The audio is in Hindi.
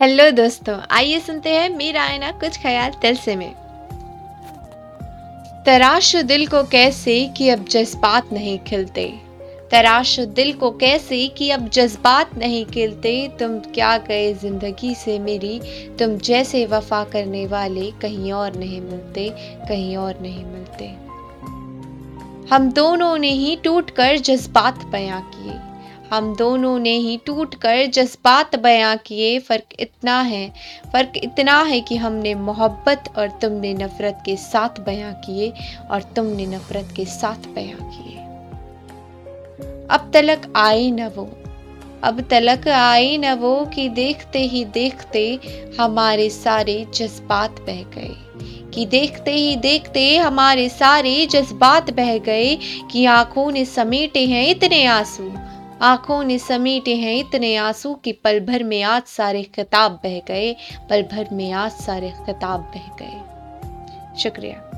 हेलो दोस्तों, आइए सुनते हैं मेरा आयना कुछ ख्याल दिल से में। तराश दिल को कैसे कि अब जज्बात नहीं खिलते? तराश दिल को कैसे कि अब जज्बात नहीं खिलते? तुम क्या गए ज़िंदगी से मेरी? तुम जैसे वफा करने वाले कहीं और नहीं मिलते, कहीं और नहीं मिलते। हम दोनों ने ही टूट कर जज्बात बयां किए। हम दोनों ने ही टूट कर जज्बात बयां किए, फ़र्क इतना है, फ़र्क इतना है कि हमने मोहब्बत और तुमने नफ़रत के साथ बयां किए और तुमने नफ़रत के साथ बयां किए। अब तलक आए न वो, अब तलक आए न वो कि देखते ही देखते हमारे सारे जज्बात बह गए, कि देखते ही देखते हमारे सारे जज्बात बह गए कि आँखों ने समेटे हैं इतने आँसू आँखों ने समेटे हैं इतने आँसू कि पल भर में आज सारे खिताब बह गए, पल भर में आज सारे खिताब बह गए। शुक्रिया।